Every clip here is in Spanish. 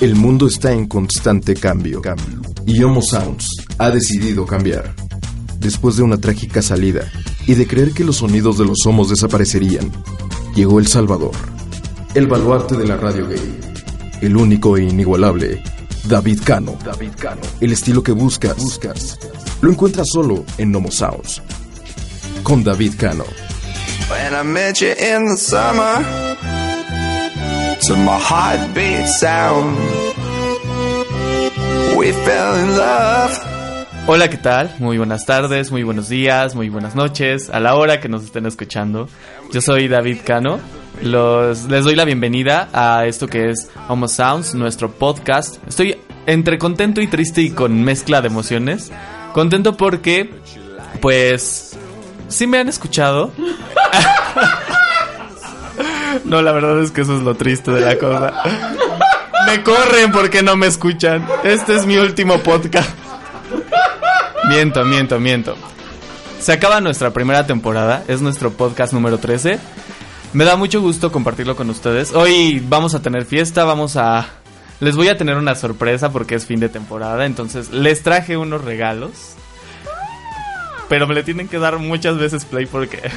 El mundo está en constante cambio. Y Homo Sounds ha decidido cambiar. Después de una trágica salida y de creer que los sonidos de los homos desaparecerían, llegó El Salvador. El baluarte de la radio gay. El único e inigualable David Cano. David Cano. El estilo que buscas, buscas. Lo encuentras solo en Homo Sounds. Con David Cano. When I met you in the summer, to my heartbeat sound, we fell in love. Hola, ¿qué tal? Muy buenas tardes, muy buenos días, muy buenas noches, a la hora que nos estén escuchando. Yo soy David Cano. Los, les doy la bienvenida a esto que es Homo Sounds, nuestro podcast. Estoy entre contento y triste y con mezcla de emociones. Contento porque, pues, sí me han escuchado. no, la verdad es que eso es lo triste de la cosa. Me corren porque no me escuchan. Este es mi último podcast. Miento, miento, miento. Se acaba nuestra primera temporada, es nuestro podcast número 13. Me da mucho gusto compartirlo con ustedes. Hoy vamos a tener fiesta, vamos a... Les voy a tener una sorpresa porque es fin de temporada, entonces les traje unos regalos. Pero me le tienen que dar muchas veces play porque...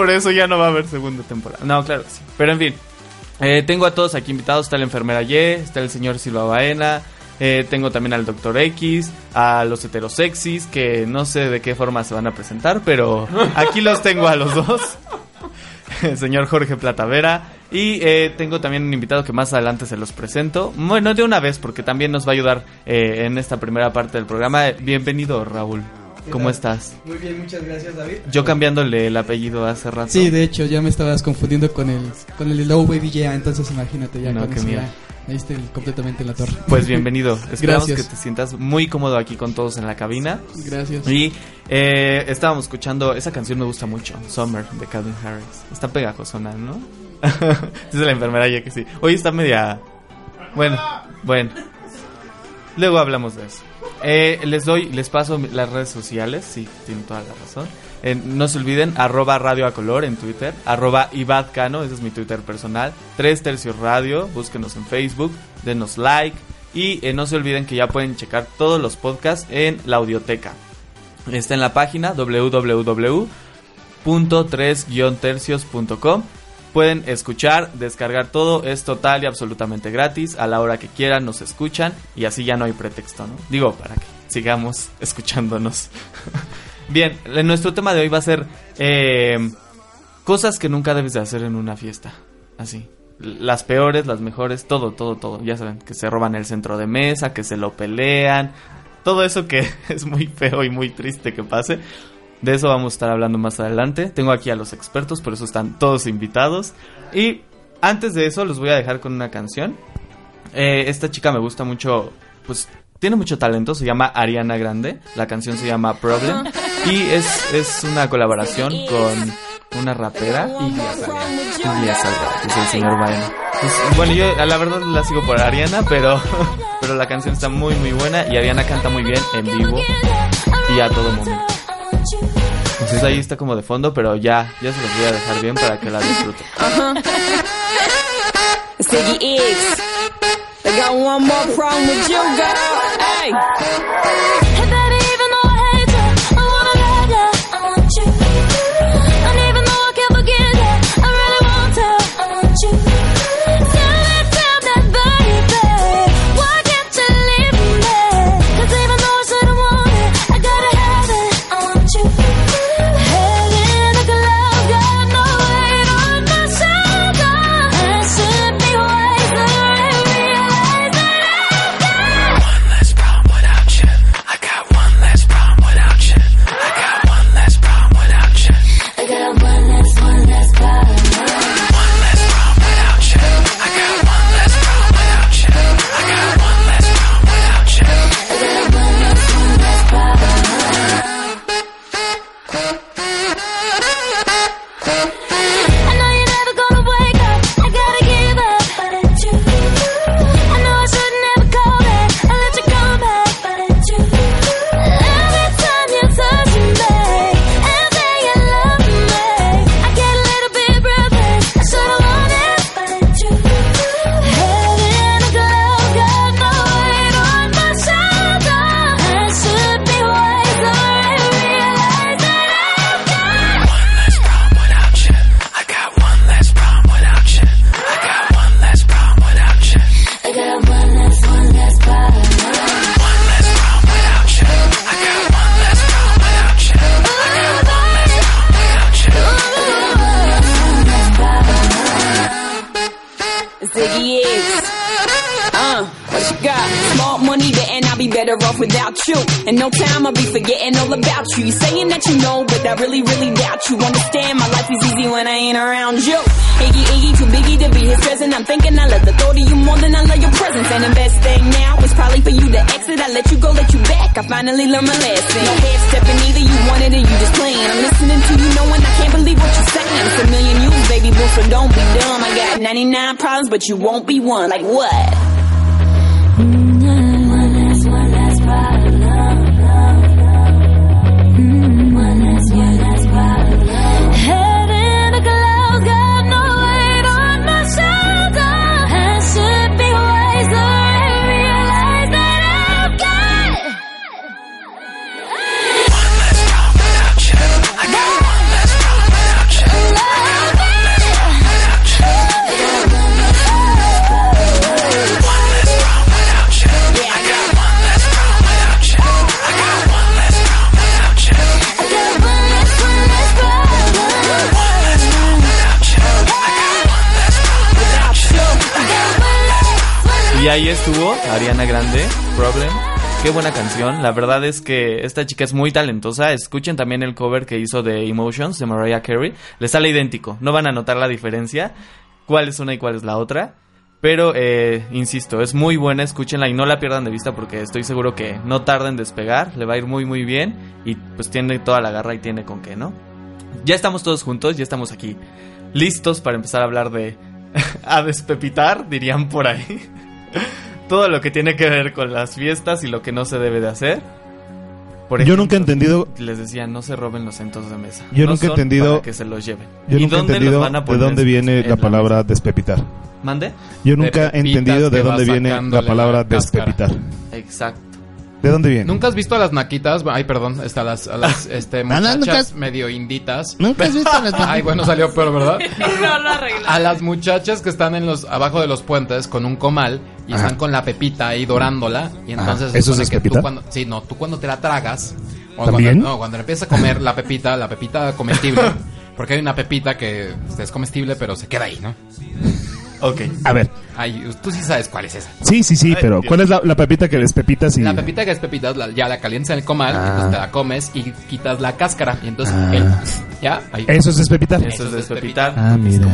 Por eso ya no va a haber segunda temporada. No, claro sí. Pero en fin, eh, tengo a todos aquí invitados. Está la enfermera Y, está el señor Silva Baena. Eh, tengo también al Doctor X, a los heterosexis, que no sé de qué forma se van a presentar, pero aquí los tengo a los dos. El señor Jorge Platavera. Y eh, tengo también un invitado que más adelante se los presento. Bueno, de una vez, porque también nos va a ayudar eh, en esta primera parte del programa. Bienvenido, Raúl. ¿Cómo estás? Muy bien, muchas gracias, David. Yo cambiándole el apellido hace rato. Sí, de hecho, ya me estabas confundiendo con el con el Low Baby ya, entonces imagínate ya No, qué miedo. diste el- completamente en la torre. Pues bienvenido. Esperamos Gracias. que te sientas muy cómodo aquí con todos en la cabina. Gracias. Y eh, estábamos escuchando, esa canción me gusta mucho, Summer de Calvin Harris. Está pegajosona, ¿no? Dice la enfermera ya que sí. Hoy está media... Bueno, bueno. Luego hablamos de eso. Eh, les doy, les paso las redes sociales, sí, tienen toda la razón. No se olviden, arroba radio en Twitter, arroba ese es mi Twitter personal, Tres Tercios Radio, búsquenos en Facebook, denos like y eh, no se olviden que ya pueden checar todos los podcasts en la audioteca. Está en la página www.3-tercios.com. Pueden escuchar, descargar todo, es total y absolutamente gratis. A la hora que quieran nos escuchan y así ya no hay pretexto, ¿no? Digo, para que sigamos escuchándonos. Bien, en nuestro tema de hoy va a ser eh, cosas que nunca debes de hacer en una fiesta. Así. Las peores, las mejores, todo, todo, todo. Ya saben, que se roban el centro de mesa, que se lo pelean. Todo eso que es muy feo y muy triste que pase. De eso vamos a estar hablando más adelante. Tengo aquí a los expertos, por eso están todos invitados. Y antes de eso, los voy a dejar con una canción. Eh, esta chica me gusta mucho, pues tiene mucho talento, se llama Ariana Grande. La canción se llama Problem. Y es, es una colaboración con una rapera. Iglia Salgado, que es el señor Baena. Pues, bueno, yo a la verdad la sigo por Ariana, pero, pero la canción está muy, muy buena. Y Ariana canta muy bien en vivo y a todo momento. Entonces ahí está como de fondo, pero ya, ya se los voy a dejar bien para que la disfruten. Hey. 99 problems, but you won't be one. Like what? Y ahí estuvo Ariana Grande, Problem. Qué buena canción. La verdad es que esta chica es muy talentosa. Escuchen también el cover que hizo de Emotions de Mariah Carey. Le sale idéntico. No van a notar la diferencia. ¿Cuál es una y cuál es la otra? Pero, eh, insisto, es muy buena. Escúchenla y no la pierdan de vista porque estoy seguro que no tarda en despegar. Le va a ir muy, muy bien. Y pues tiene toda la garra y tiene con qué, ¿no? Ya estamos todos juntos. Ya estamos aquí listos para empezar a hablar de... a despepitar, dirían por ahí. Todo lo que tiene que ver con las fiestas y lo que no se debe de hacer. Por Yo nunca he entendido- Les decía, no se roben los centros de mesa. Yo No nunca he entendido- para que se los lleven. Yo ¿Y nunca he entendido de dónde viene en la palabra despepitar. ¿Mande? Yo nunca he entendido de dónde viene la palabra la despepitar. Exacto. ¿De dónde viene? ¿Nunca has visto a las naquitas? Ay, perdón, está las, a las este, Ah, nunca muchachas has- medio inditas. ¿Nunca has visto a las Ay, bueno, salió peor, ¿verdad? No lo arreglo. A las muchachas que están en los abajo de los puentes con un comal y Ajá. están con la pepita ahí dorándola y entonces ¿Eso es que tú cuando sí, no, tú cuando te la tragas o ¿También? cuando no, cuando empiezas a comer la pepita, la pepita comestible, porque hay una pepita que es comestible pero se queda ahí, ¿no? Ok. A ver, Ay, tú sí sabes cuál es esa. sí, sí, sí, Ay, pero Dios. ¿cuál es la, la pepita que despepitas y... La pepita que es pepita la- ya la calientas en el comal, Ah. entonces te la comes y quitas la cáscara y entonces Ah. el- ya ahí Eso es despepitar. Eso es despepitar. Ah, mira.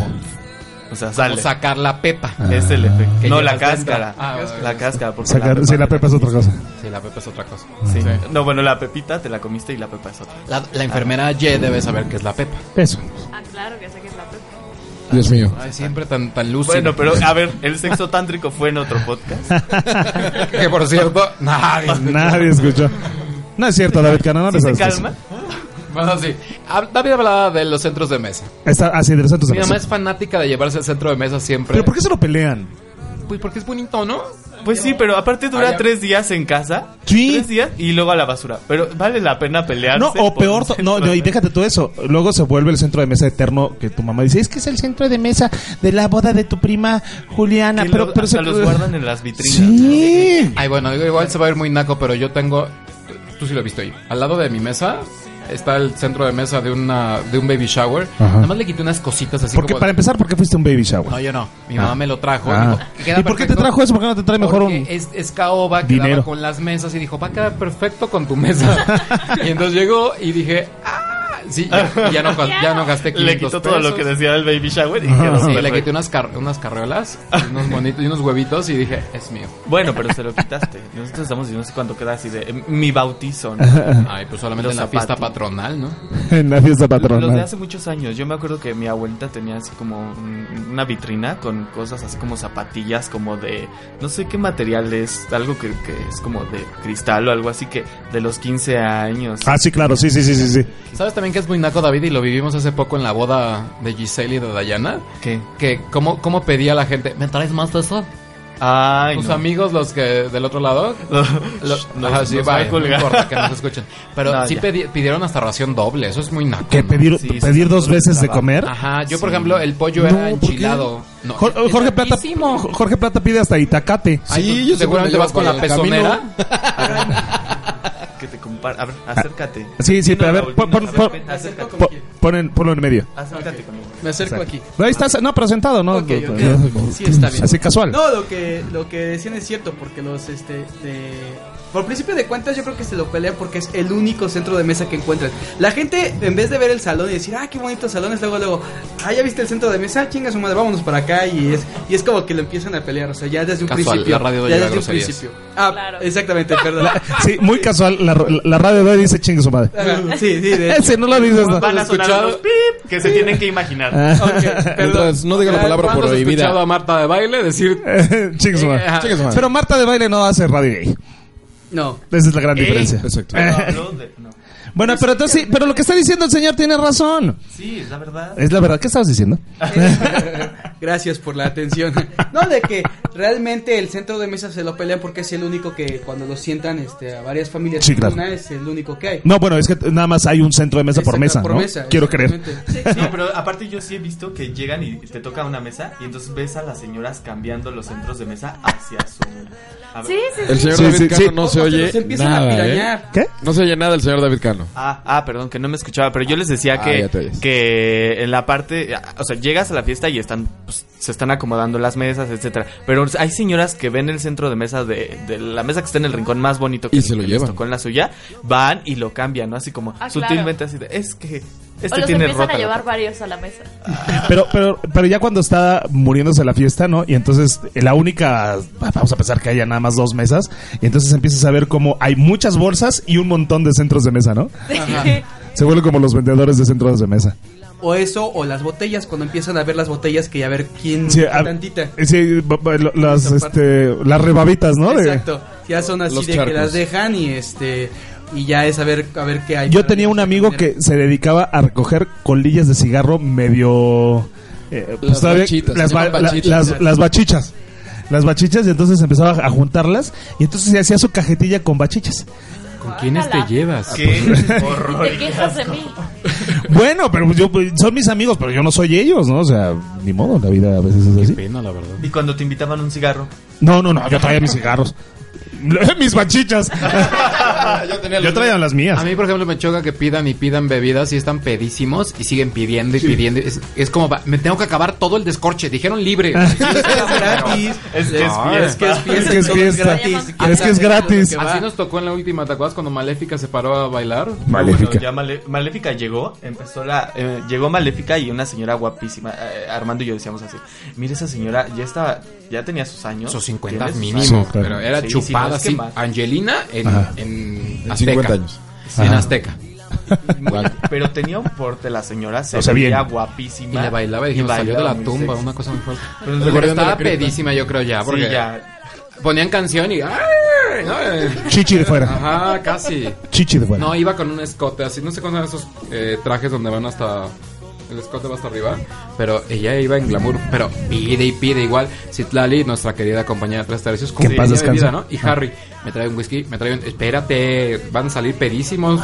O sea, sacar la pepa. Ah. Es el efecto. Que No, la cáscara. Ah, la sí. cáscara. Porque Sacar, sí, la pepa es otra cosa. Sí, la pepa es otra cosa. Sí. Sí. No, bueno, la pepita te la comiste y la pepa es otra. La, la enfermera Y debe saber qué es la pepa. Eso. Ah, claro que sé que es la pepa. Dios mío. Ay, siempre tan, tan lúcido. Bueno, pero a ver, el sexo tántrico fue en otro podcast. que por cierto, nadie. Nadie escuchó. No es cierto, David Canano. ¿Sí se calma? Bueno, sí. Hab- David hablaba de los centros de mesa. Está así de los santos de Mi mamá es fanática de llevarse el centro de mesa siempre. ¿Pero por qué se lo pelean? Pues porque es bonito, ¿no? Pues sí, pero aparte dura Allá. tres días en casa. Sí. Tres días y luego a la basura. Pero vale la pena pelearse. No, o por peor, un to- centro no, no, de y déjate todo eso. Luego se vuelve el centro de mesa eterno que tu mamá dice, es que es el centro de mesa de la boda de tu prima Juliana. Que pero, lo- pero hasta se los guardan en las vitrinas. Sí. Ay, bueno, digo, igual se va a ver muy naco, pero yo tengo. Tú sí lo has visto ahí. Al lado de mi mesa está el centro de mesa de una de un baby shower. Ajá. Nada más le quité unas cositas así Porque como. para empezar, ¿por qué fuiste un baby shower? No, yo no. Mi mamá me lo trajo. Ah. dijo, "Queda ¿Y por qué te perfecto". trajo eso? ¿Por qué no te trae mejor Porque un es, es caoba, Dinero. quedaba con las mesas y dijo, va a quedar perfecto con tu mesa. y entonces llegó y dije, ah, sí, ya, ya no, ya no gasté 500 Le quitó todo lo que pesos. decía del baby shower y quedó Sí, le quité unas, car- unas carreolas, y unos bonitos y unos huevitos y dije, es mío. Bueno, pero se lo quitaste. Nosotros estamos diciendo no sé cuánto queda así de eh, mi bautizo, ¿no? Ay, pues solamente Los en la fiesta patronal, ¿no? en la fiesta Los de patronal? hace muchos años. Yo me acuerdo que mi abuelita tenía así como un- una vitrina con cosas así como zapatillas, como de. No sé qué material es. Algo que, que es como de cristal o algo así que de los 15 años. Ah, sí, claro, sí, sí, sí, sí. sí. ¿Sabes también que es muy naco, David? Y lo vivimos hace poco en la boda de Giselle y de Dayana. ¿Qué? Que cómo, cómo pedía la gente, ¿me traes más de eso? Ay, Tus no. amigos, los que del otro lado, ajá, sí, vaya, no colgar. importa que nos escuchen. Pero No, sí pedi- pidieron hasta ración doble, eso es muy naco. ¿Que ¿no? pedir, Sí, sí, pedir dos veces de comer? Ajá, yo por Sí. ejemplo, el pollo No, era ¿por enchilado. No, Jor- es Jorge Plata. Jorge Plata pide hasta Itacate. Ay, Sí, pues, yo seguramente vas con la por pezonera. ¿Qué que te compara. A ver, acércate. Sí, sí, pero a ver, ponen- ponlo en medio. Acércate conmigo. Me acerco aquí. Ahí estás, no, pero sentado, ¿no? Sí, está bien. Así casual. No, lo que, lo que decían es cierto, porque los, este, de... Por principio de cuentas, yo creo que se lo pelean porque es el único centro de mesa que encuentran. La gente, en vez de ver el salón y decir, ah, qué bonitos salones, luego, luego, ah, ya viste el centro de mesa, chinga su madre, vámonos para acá. Y es, y es como que lo empiezan a pelear, o sea, ya desde un Casual, principio. la radio ya desde un principio. Ah, Claro. exactamente, perdón. Sí, muy casual. La, la radio de hoy dice chingue su madre. Sí, sí, de hecho. Ese no lo dices. ¿no? Van a sonar escuchado? los pip que se tienen que imaginar. Ah. Ok, perdón. Mientras no diga la palabra ¿Cuándo has prohibida. escuchado a Marta de baile decir. Chingue su madre. Pero Marta de baile no hace radio gay. No. Esa es la gran diferencia. Exacto. Habló de- no. Bueno, pero entonces sí, pero lo que está diciendo el señor tiene razón. Sí, es la verdad. Es la verdad. ¿Qué estabas diciendo? Gracias por la atención. No, de que realmente el centro de mesa se lo pelean porque es el único que cuando lo sientan este, a varias familias Sí, claro. una es el único que hay. No, bueno, es que nada más hay un centro de mesa por mesa, por ¿no? mesa, Quiero creer. No, pero aparte yo sí he visto que llegan y te toca una mesa y entonces ves a las señoras cambiando los centros de mesa hacia su... a ver. Sí, sí, El sí. señor Sí, David sí, Cano sí. no se oye los empiezan a nada, ¿eh? pirañar. ¿Qué? No se oye nada del señor David Cano. Ah, ah, perdón, que no me escuchaba, pero yo les decía Ah, que, que en la parte, o sea, llegas a la fiesta y están, pues, se están acomodando las mesas, etcétera. Pero hay señoras que ven el centro de mesa de, de la mesa que está en el rincón más bonito que, Y se lo que les llevan. tocó en la suya, van y lo cambian, ¿no? Así como Ah, sutilmente así de, es que o este los tiene empiezan rota. a llevar tapa". varios a la mesa. Pero, pero, pero ya cuando está muriéndose la fiesta, ¿no? Y entonces eh, la única, vamos a pensar que haya nada más dos mesas, y entonces empiezas a ver cómo hay muchas bolsas y un montón de centros de mesa, ¿no? Se vuelve como los vendedores de centros de mesa. O eso, o las botellas, cuando empiezan a ver las botellas que a ver quién Sí, a- tantita. sí, las, este, las rebabitas, ¿no? Exacto. Ya son así Los de que las dejan y este y ya es a ver a ver qué hay. Yo tenía un amigo que se dedicaba a recoger colillas de cigarro medio... eh, Las todavía- bachitas, las, la- bachitas. las- las bachichas. Las bachichas y entonces empezaba a juntarlas y entonces se hacía su cajetilla con bachichas. ¿Con quiénes te llevas? Qué te quejas de mí. Bueno, pero yo pues, son mis amigos, pero yo no soy ellos, ¿no? O sea, ni modo, la vida a veces es así. Pena, la verdad. Y cuando te invitaban un cigarro. No, no, no, yo traía mis cigarros. mis bachichas. yo traía las mías. A mí, por ejemplo, me choca que pidan y pidan bebidas y están pedísimos y siguen pidiendo y pidiendo. Es, es como, me tengo que acabar todo el descorche. Dijeron libre. Es gratis. Es que es No, fiesta. Es que es fiesta. Es que es todo fiesta. gratis. Es que es gratis. Así nos tocó en la última, ¿te acuerdas cuando Maléfica se paró a bailar? Maléfica. Bueno, ya Maléfica llegó, empezó la, eh, llegó Maléfica y una señora guapísima. eh, Armando y yo decíamos así, mire esa señora ya estaba, ya tenía sus años. Esos 50 tiene sus mínimo. Pero era Sí, sí, chupada más. Angelina en, Ajá. en En Azteca. 50 años. En Ajá. Azteca. Pero tenía un porte la señora, se O sea, veía bien. guapísima. Y le bailaba y dijimos, salió de la tumba, sexy. una cosa muy fuerte. Pero Pero de estaba pedísima, yo creo ya. Porque Sí, ya. ponían canción y. ¡ay! ¿no? Chichi de fuera. Ajá, casi. Chichi de fuera. No, iba con un escote así, no sé cómo son esos eh, trajes donde van hasta... El escote va hasta arriba, pero ella iba en glamour, pero pide y pide igual. Citlali, nuestra querida compañera de tres tercios, en paz descanse. ¿no? Y Harry, me trae un whisky, me trae un... Espérate, van a salir pedísimos.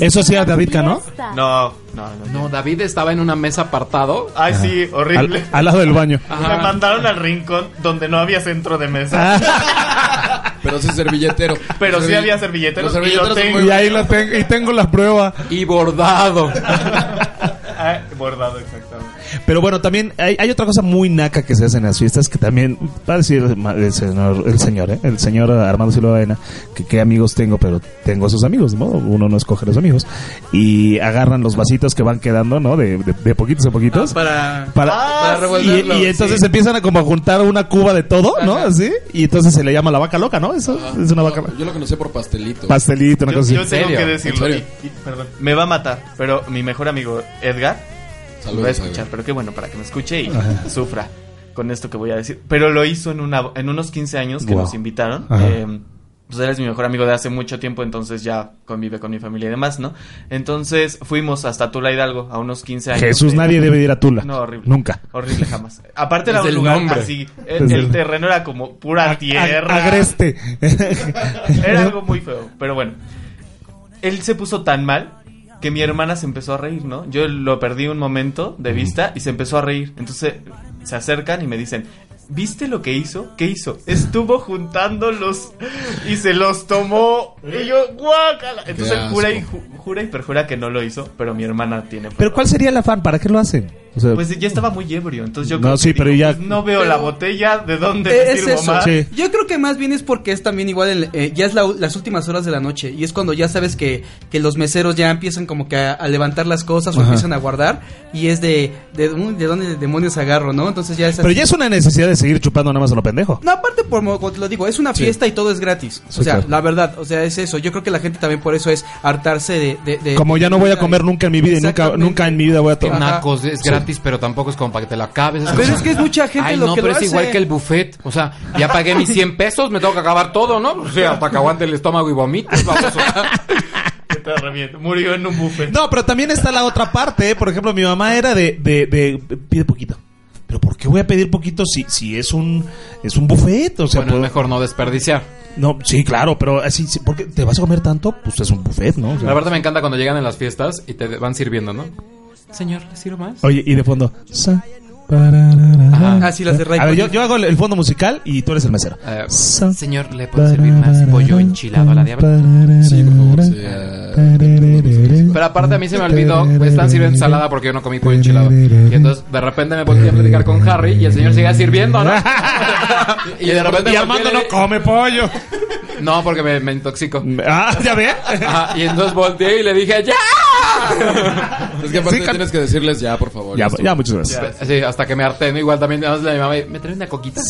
Eso hacía David Cano. No, no, no. No, David estaba en una mesa apartado. Ay, sí, horrible. Al, al lado del baño. Me mandaron al rincón donde no había centro de mesa. Pero sí servilletero. Pero sí había servilleteros Los y lo tengo. ahí la tengo, y tengo la prueba. Y bordado. Ah, bordado, exactamente. Pero bueno, también hay, hay otra cosa muy naca que se hace en las fiestas que también va a decir el señor, el señor, ¿eh? el señor Armando Silva Baena, que qué amigos tengo, pero tengo esos amigos, de modo uno no escoge los amigos y agarran los vasitos que van quedando, ¿no? De, de, de poquitos a poquitos. para para, para y, revolverlo, y entonces sí. empiezan a como a juntar una cuba de todo, ¿no? Ajá. Así, y entonces se le llama la vaca loca, ¿no? Eso es una vaca loca. Yo lo conocí por pastelito. Pastelito, una Yo, cosa así. yo tengo serio? que decirlo. ¿En y- serio? y- perdón, me va a matar, pero mi mejor amigo Edgar me va a Saludos. escuchar, pero qué bueno para que me escuche y sufra con esto que voy a decir. Pero lo hizo en una en unos 15 años que Wow. nos invitaron. Eh, pues él es mi mejor amigo de hace mucho tiempo, entonces ya convive con mi familia y demás, ¿no? Entonces fuimos hasta Tula Hidalgo a unos 15 años. Jesús, de- nadie debe ir a Tula. No, horrible. Nunca. Horrible jamás. Aparte era un lugar nombre. así. El, el terreno era como pura tierra. Ag- agreste. Era algo muy feo, pero bueno. Él se puso tan mal que mi hermana se empezó a reír, ¿no? Yo lo perdí un momento de vista y se empezó a reír. Entonces se acercan y me dicen, ¿viste lo que hizo? ¿Qué hizo? Estuvo juntándolos y se los tomó. Y yo, guácala. Entonces jura y, ju- jura y perjura que no lo hizo, pero mi hermana tiene. Pero. ¿cuál sería el afán? ¿Para qué lo hacen? O sea, Pues ya estaba muy ebrio, entonces yo No, creo sí, que pero digo, ya- pues, no veo la botella, ¿de dónde me es sirvo eso. más? Sí. Yo creo que más bien es porque es también igual, el- eh, ya es la- las últimas horas de la noche y es cuando ya sabes que, que los meseros ya empiezan como que a, a levantar las cosas o Ajá. empiezan a guardar y es de, de, de dónde demonios agarro, ¿no? Entonces ya es pero ya es una necesidad de seguir chupando nada más a lo pendejo. No, aparte, por como te lo digo, es una fiesta y todo es gratis. Sí, o sea, claro. la verdad, o sea, es eso. Yo creo que la gente también por eso es hartarse de... de- de- Como ya no voy a comer nunca en mi vida y nunca, nunca en mi vida voy a tomar. Nacos, es gratis, pero tampoco es como para que te la acabes. Pero es que es mucha gente Ay, lo no, que pero lo es igual que el buffet. O sea, ya pagué mis 100 pesos, me tengo que acabar todo, ¿no? O sea, hasta que aguante el estómago y vomite. baboso. Que te. Murió en un buffet. No, pero también está la otra parte. ¿eh? Por ejemplo, mi mamá era de, de, de- pide poquito. Pero ¿por qué voy a pedir poquito si, si es un es un buffet? O sea, Bueno, es puedo- mejor no desperdiciar. no, sí, claro, pero así, sí, ¿por qué te vas a comer tanto? Pues es un buffet, ¿no? O sea, La verdad me encanta cuando llegan en las fiestas y te van sirviendo, ¿no? Señor, ¿le sirvo más? Oye, y de fondo. sa, pararara. Ajá. Ah, sí, las de Ray A ver, yo, hago el, fondo musical y tú eres el mesero. Eh, señor, ¿le puedo servir más pollo enchilado a la diabla? Sí, por favor, sí, Pero aparte a mí se me olvidó, pues, están sirviendo ensalada porque yo no comí pollo enchilado. Y entonces de repente me volteé a platicar con Harry y el señor sigue sirviendo, ¿no? y de repente Y Armando le no come pollo. No, porque me, me intoxico. Ah, ¿ya ve? Ajá, y entonces volteé y le dije, ¡ya! Es que aparte Sí, tienes que decirles ya, por favor. Ya, ya, muchas gracias. Sí, hasta que me harté, ¿no? Igual también, nada más le mamá, ¿me trae una coquita?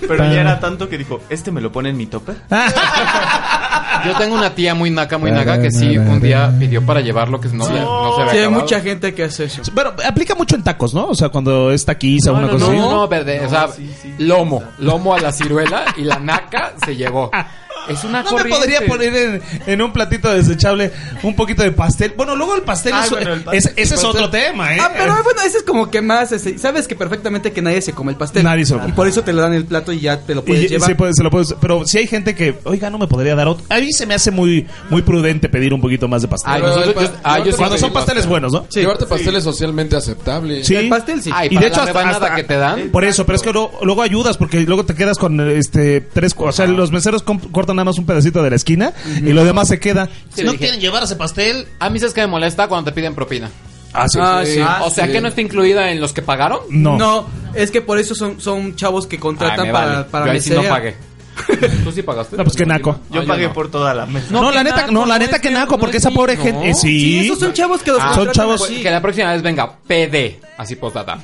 Pero ya era tanto que dijo, ¿este me lo pone en mi tope? Yo tengo una tía muy naca, muy naca, que sí, un día pidió para llevarlo, que no, le- no se había Sí, hay acabado. mucha gente que hace eso. Bueno, aplica mucho en tacos, ¿no? O sea, cuando es taquiza o una cosa no, así. no, verde, o sea, sí, sí. lomo, lomo a la ciruela y la naca se llevó. Es una ¿No me podría poner en, en un platito desechable un poquito de pastel? Bueno, luego el pastel, Ah, es, bueno, el pastel. es- ese es otro tema, ¿eh? Ah, pero bueno, ese es como que más, ese- sabes que perfectamente que nadie se come el pastel. Nadie se lo come. Y por eso te le dan el plato y ya te lo Y- puedes llevar. sí, puede- se lo puedes- pero si hay gente que, oiga, no me podría dar otro. A mí se me hace muy, muy prudente pedir un poquito más de pastel. Ay, nosotros- yo- ah, yo sí Cuando son pasteles buenos, ¿no? Sí. Llevarte pastel es socialmente aceptable. Sí. El pastel sí. Ay, Y de hecho, hasta, hasta- que te dan. Por eso, pero es que luego, luego ayudas porque luego te quedas con este tres, o sea, los meseros cortan nada más un pedacito de la esquina y lo demás se queda. Sí, le dije, llevar ese pastel, A mí sabes que me molesta cuando te piden propina. ah, sí. Ah, sí. o sea, sí. que no está incluida en los que pagaron. No. No, es que por eso son, son chavos que Ay, contratan me para, vale. para Yo ahí sí no pagué. ¿Tú sí pagaste? No, pues qué naco. Yo Ah, yo pagué no. por toda la mesa. No, No, la que neta, naco, no, la no neta es que naco, no porque es esa pobre no. gente, eh, sí. Sí, esos son chavos que los Ah, son chavos-. Que la próxima vez venga, PD. Así postdata.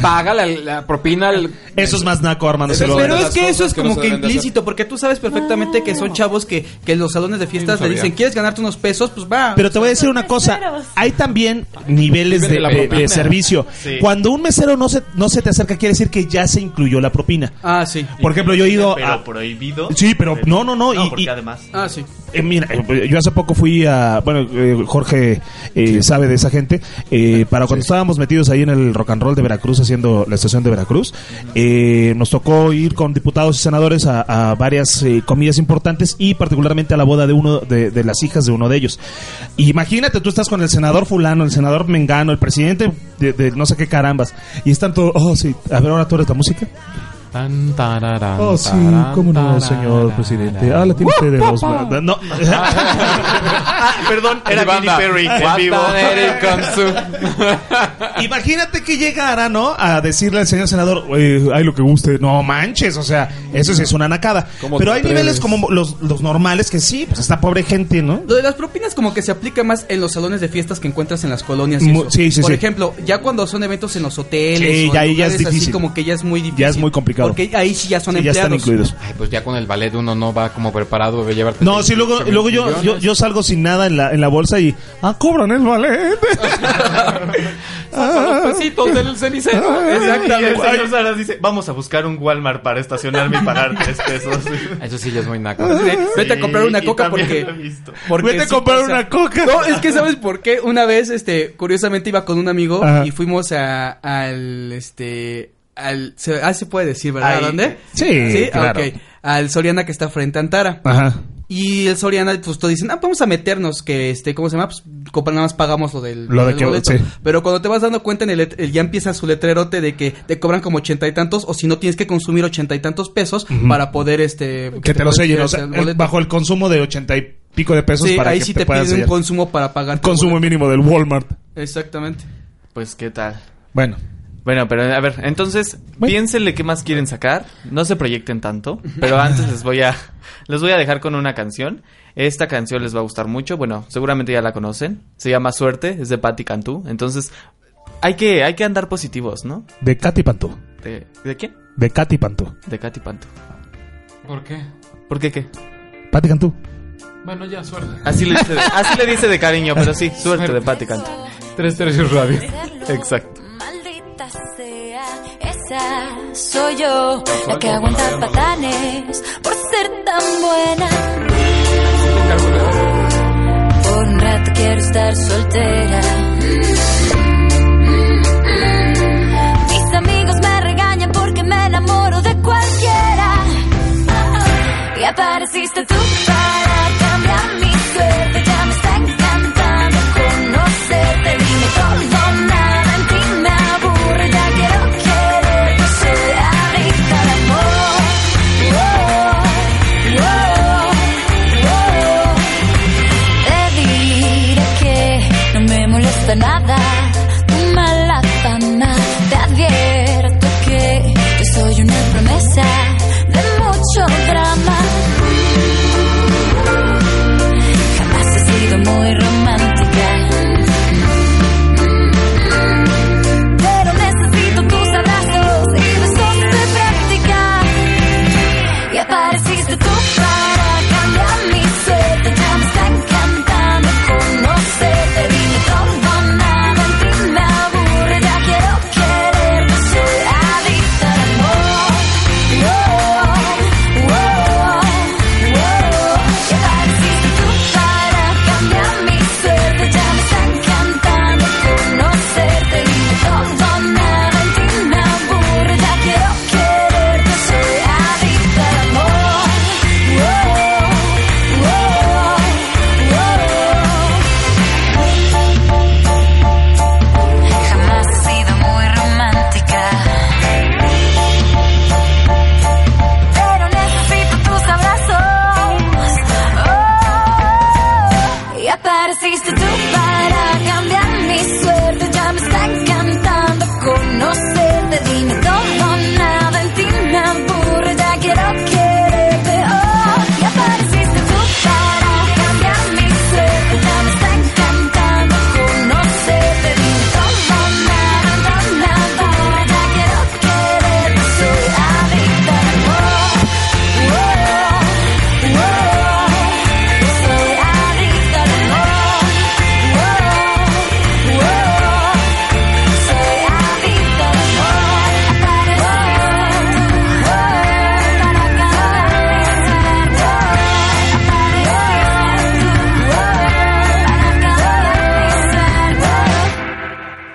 Paga la, la propina. al- Eso es más naco, Armando. Pero de es que eso es que como que implícito, porque tú sabes perfectamente que son chavos que, que en los salones de fiestas le dicen. ¿quieres ganarte unos pesos? Pues va. Pero te voy a decir una cosa, hay también niveles de, Nivel de servicio. Sí. Cuando un mesero no se, no se te acerca, quiere decir que ya se incluyó la propina. Ah, sí. Por ejemplo, yo he ido Pero a... prohibido. Sí, pero no, no, no, y- porque y- además. Ah, sí. Eh, mira, eh, yo hace poco fui a, bueno, eh, Jorge eh, sabe de esa gente, eh, para cuando estábamos metidos ahí en el rock and roll de Veracruz, haciendo la estación de Veracruz, eh, nos tocó ir con diputados y senadores a, a varias eh, comidas importantes y particularmente a la boda de uno de, de las hijas de uno de ellos. Imagínate, tú estás con el senador fulano, el senador mengano, el presidente de, de no sé qué carambas, y están todos, oh sí, a ver, ahora tú eres la música. Tan, tararán, Oh, sí, tararán, cómo no, tararán, señor presidente. Ah, la tiene usted de dos. No. Ah, perdón, era Billy Perry en vivo. Imagínate que llegara, ¿no? A decirle al señor senador, "Oye, hay lo que guste. No manches, o sea, eso sí es una nacada. ¿Cómo Pero hay niveles como los, los normales que sí, pues esta pobre gente, ¿no? Lo de las propinas como que se aplica más en los salones de fiestas que encuentras en las colonias. y eso. sí, sí, Por sí. ejemplo, ya cuando son eventos en los hoteles, Sí, o ya ya es lugares así difícil. como que ya es muy difícil. Ya es muy complicado. Porque ahí sí ya son Sí, ya empleados. están incluidos. Ay, pues ya con el ballet uno no va como preparado de llevarte. No, sí, luego, 18 luego yo, yo, yo salgo sin nada en la, en la bolsa y, ah, cobran el ballet. Saca los pesitos del cenicero. Y el Exactamente. señor Saras dice, vamos a buscar un Walmart para estacionarme y pagar tres pesos. Eso sí ya es muy naco. Vete a comprar una coca porque... Vete a sí comprar pasa. una coca. No, es que ¿sabes por qué? Una vez, este, curiosamente iba con un amigo Ajá. y fuimos a, al, este, al, se, ah, se puede decir, ¿verdad? Ahí. ¿A dónde? Sí, claro. ok. Al Soriana que está frente a Antara. Ajá. Y el Soriana, pues todos dicen, ah, vamos a meternos, que este, ¿cómo se llama? Pues compra- nada más pagamos lo del, Lo de que- sí. Pero cuando te vas dando cuenta, en el, el- ya empieza su letrerote de que te cobran como ochenta y tantos, o si no tienes que consumir ochenta y tantos pesos para poder este Que te lo sellen, o sea, el el- boleto. bajo el consumo de ochenta y pico de pesos Sí, para ahí que sí te, te, piden un consumo para pagar. consumo boleto. mínimo del Walmart. Exactamente. Pues qué tal. Bueno, Bueno, pero a ver, entonces Bueno. piénsenle qué más quieren sacar, no se proyecten tanto, pero antes les voy a les voy a dejar con una canción. Esta canción les va a gustar mucho, bueno, seguramente ya la conocen. Se llama Suerte, es de Patti Cantú. Entonces, hay que hay que andar positivos, ¿no? de Katy Pantú. ¿De, ¿de quién? De Katy Pantú. De Katy Pantú. ¿Por qué? ¿Por qué qué? Pati Cantú. Bueno, ya, suerte. Así le dice de, así le dice de cariño, pero sí, suerte de Patti Cantú. Tres tercios radio. Exacto. Soy yo, la que aguanta patanes por ser tan buena. Por un rato quiero estar soltera. Mis amigos me regañan porque me enamoro de cualquiera. Y apareciste tú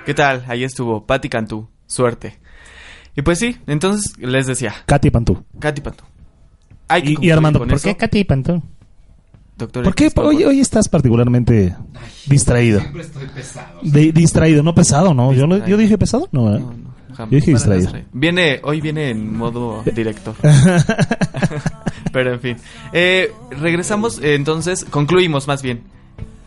¿Qué tal? Ahí estuvo Patti Cantú. Suerte. Y pues sí, entonces les decía, Katy Pantú. Katy Pantú. Hay que Y, Armando, con ¿por eso. qué Katy Pantú? Doctor ¿Por qué hoy, hoy estás particularmente distraído? Siempre estoy pesado. De- distraído, no pesado, ¿no? Yo, dije pesado, no. ¿verdad? No, no, jamás. Yo dije distraído. Viene, hoy viene en modo director. Pero en fin. Eh, regresamos, eh, entonces, concluimos más bien.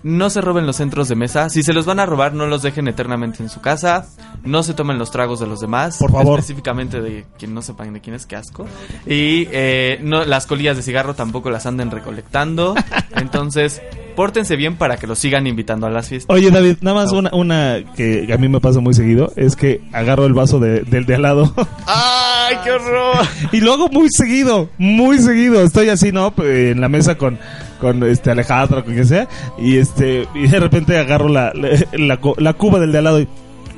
No se roben los centros de mesa. Si se los van a robar, no los dejen eternamente en su casa. No se tomen los tragos de los demás. Por favor. Específicamente de quien no sepan de quién es, qué asco. Y eh, no, las colillas de cigarro tampoco las anden recolectando. Entonces, pórtense bien para que los sigan invitando a las fiestas. Oye, David, nada más una, una que a mí me pasa muy seguido es que agarro el vaso de- del de al lado ¡Ay, qué horror! y lo hago muy seguido, muy seguido. Estoy así, ¿no? En la mesa con, con este Alejandro, con quien sea, y este y de repente agarro la, la, la cu- la cuba del de al lado y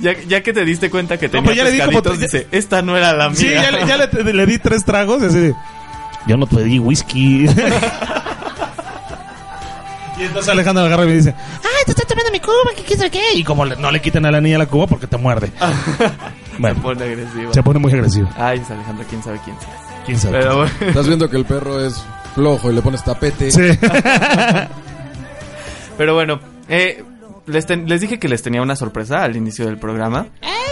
Ya, ya que te diste cuenta que No, tenía pero ya le di como dice, esta no era la mía. Sí, ya, le- ya le, le di tres tragos y así de, Yo no pedí whisky. y entonces Alejandro agarra y me dice, ay, te estás tomando mi cuba, ¿qué quieres qué? Y como le- no le quitan a la niña la cuba porque te muerde. Se bueno, pone agresivo. se pone muy agresivo. Ay, es Alejandra, quién sabe quién sea. ¿Quién sabe? Pero. Estás viendo que el perro es flojo y le pones tapete. Sí. Pero bueno, eh, les, ten- les dije que les tenía una sorpresa al inicio del programa.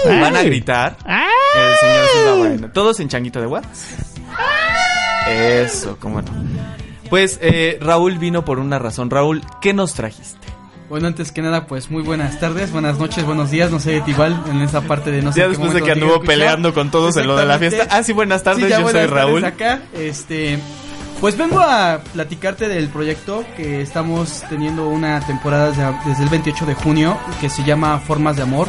Van a gritar. El señor Silva. Todos en changuito de what? Eso, cómo no. Pues eh, Raúl vino por una razón. Raúl, ¿qué nos trajiste? Bueno, antes que nada, pues muy buenas tardes, buenas noches, buenos días, no sé, Tibal, en esa parte de no sé ya después de que anduvo peleando con todos en lo de la fiesta. Ah, sí, buenas tardes, Sí, ya yo soy buenas Raúl. acá, este, pues vengo a platicarte del proyecto que estamos teniendo una temporada de- desde el 28 de junio que se llama Formas de Amor.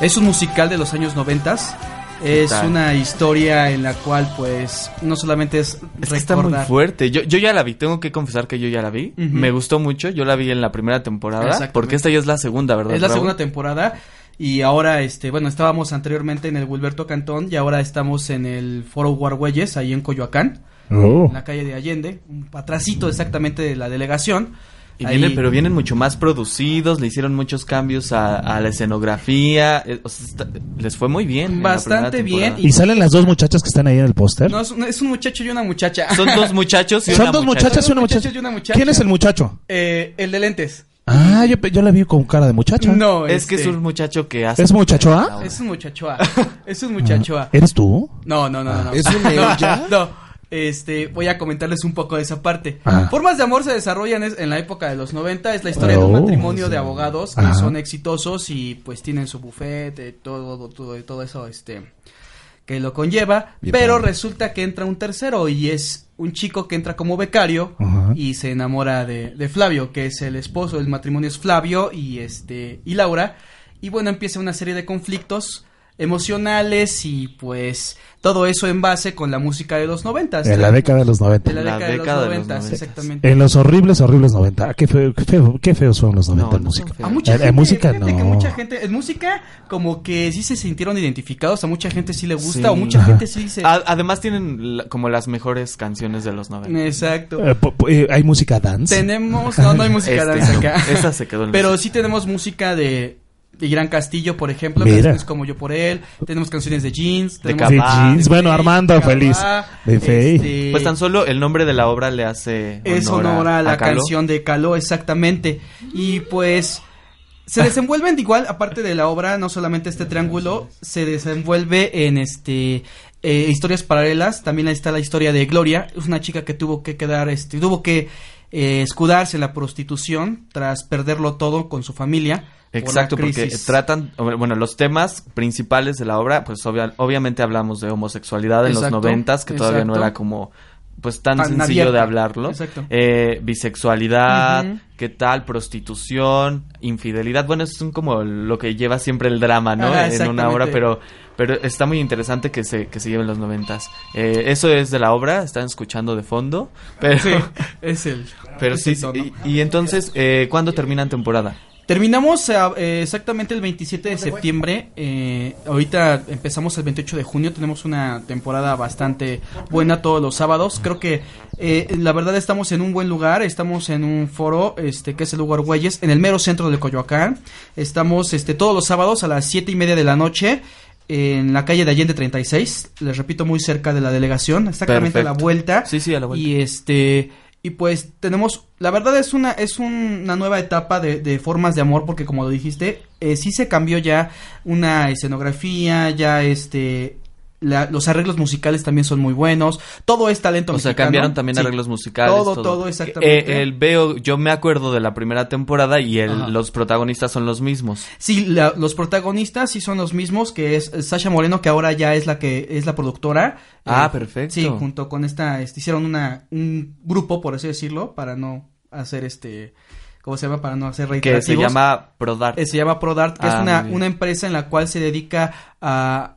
Es un musical de los años 90. Es una historia en la cual, pues, no solamente es Es que está muy fuerte. Yo, yo ya la vi, tengo que confesar que yo ya la vi. Me gustó mucho, yo la vi en la primera temporada. Porque esta ya es la segunda, ¿verdad? Es la Raúl? segunda temporada y ahora, este, bueno, estábamos anteriormente en el Wilberto Cantón y ahora estamos en el Foro Guargüelles, ahí en Coyoacán, Oh. en la calle de Allende, un atrasito exactamente de la delegación. Y Ahí- vienen, pero vienen mucho más producidos, le hicieron muchos cambios a, a la escenografía, eh, o sea, está- les fue muy bien. Bastante bien. ¿Y salen las dos muchachas que están ahí en el póster? No, es un, es un muchacho y una muchacha. Son dos muchachos y Son una dos muchacha. muchachas y una Dos muchacha. muchachos y una muchacha. ¿Quién es el muchacho? Eh, el de lentes. Ah, yo, yo la vi con cara de muchacha. No, Es que es este, un muchacho que hace... ¿Es muchacho A? Es un muchacho A. Es un muchacho A. ¿Eres tú? No, no, no, no, no. ¿Es un no? No. Este, voy a comentarles un poco de esa parte. Ah. Formas de amor se desarrollan es- en la época de los 90. Es la historia de un Oh, matrimonio de abogados que Ajá. son exitosos y pues tienen su bufete, todo, todo, todo eso, este, que lo conlleva. Bien pero resulta que entra un tercero y es un chico que entra como becario y se enamora de, de Flavio, que es el esposo. El matrimonio es Flavio y este, y Laura. Y bueno, empieza una serie de conflictos emocionales y pues todo eso en base con la música de los noventas. En la década de los 90. De la La década, década de de los los noventas, noventas. exactamente. En los horribles, horribles 90. Ah, qué, feo, qué, feo- qué feos fueron los 90 No, en no música. feos. A mucha En- en música no. que mucha gente, en música como que sí se sintieron identificados, a mucha gente sí le gusta, Sí. o mucha Ajá. gente sí se... A- además tienen la- como las mejores canciones de los 90. Exacto. Eh, po- po- eh, ¿Hay música dance? Tenemos, no, no hay música Este, dance acá. esa se quedó en Pero música. sí tenemos música de, de Gran Castillo, por ejemplo, Mira. canciones como Yo por él, tenemos canciones de Jeans, De Cabá. jeans. Bueno, Armando, Cabá, feliz. De Fey. este, Pues tan solo el nombre de la obra le hace es honor a la canción de Caló, exactamente. Y pues se desenvuelven igual, aparte de la obra, no solamente este triángulo, se desenvuelve en este eh, historias paralelas. También ahí está la historia de Gloria, es una chica que tuvo que quedar, este, tuvo que eh, escudarse en la prostitución tras perderlo todo con su familia. Por Exacto, porque tratan, bueno, los temas principales de la obra, pues obvia- obviamente hablamos de homosexualidad en Exacto, los noventas, que todavía no era como pues tan, Tan sencillo abierta. de hablarlo. Exacto. Eh, bisexualidad, qué tal, prostitución, infidelidad. Bueno, eso es como lo que lleva siempre el drama, ¿no? En una obra, pero pero está muy interesante que se que se lleven los noventas. Eh, eso es de la obra, están escuchando de fondo, pero Sí, es el. pero es sí, el sí, tono. y, y entonces eh, ¿cuándo terminan temporada? Terminamos eh, eh, exactamente el 27 de septiembre. eh, ahorita empezamos el 28 de junio. Tenemos una temporada bastante buena todos los sábados. Creo que eh, la verdad estamos en un buen lugar. Estamos en un foro este que es el lugar Güeyes, en el mero centro de Coyoacán. Estamos este todos los sábados a las siete y media de la noche. En la calle de Allende 36, les repito, muy cerca de la delegación, exactamente a la vuelta. Sí, sí, a la vuelta. Y este y pues tenemos, la verdad es una es un- una nueva etapa de, de formas de amor porque como lo dijiste, eh, sí se cambió ya una escenografía, ya este la- los arreglos musicales también son muy buenos, todo es talento O sea, cambiaron también Sí. arreglos musicales. Todo, todo, exactamente. Eh, el veo, yo me acuerdo de la primera temporada y el- los protagonistas son los mismos. Sí, la- los protagonistas sí son los mismos, que es eh, Sasha Moreno, que ahora ya es la que es la productora. Ah, Eh, perfecto. Sí, junto con esta, este, hicieron una, un grupo, por así decirlo, para no hacer este, ¿cómo se llama? Para no hacer Que reiterativos. se llama Prodart. Eh, se llama Prodart, que Ah, es una, muy bien. una empresa en la cual se dedica a,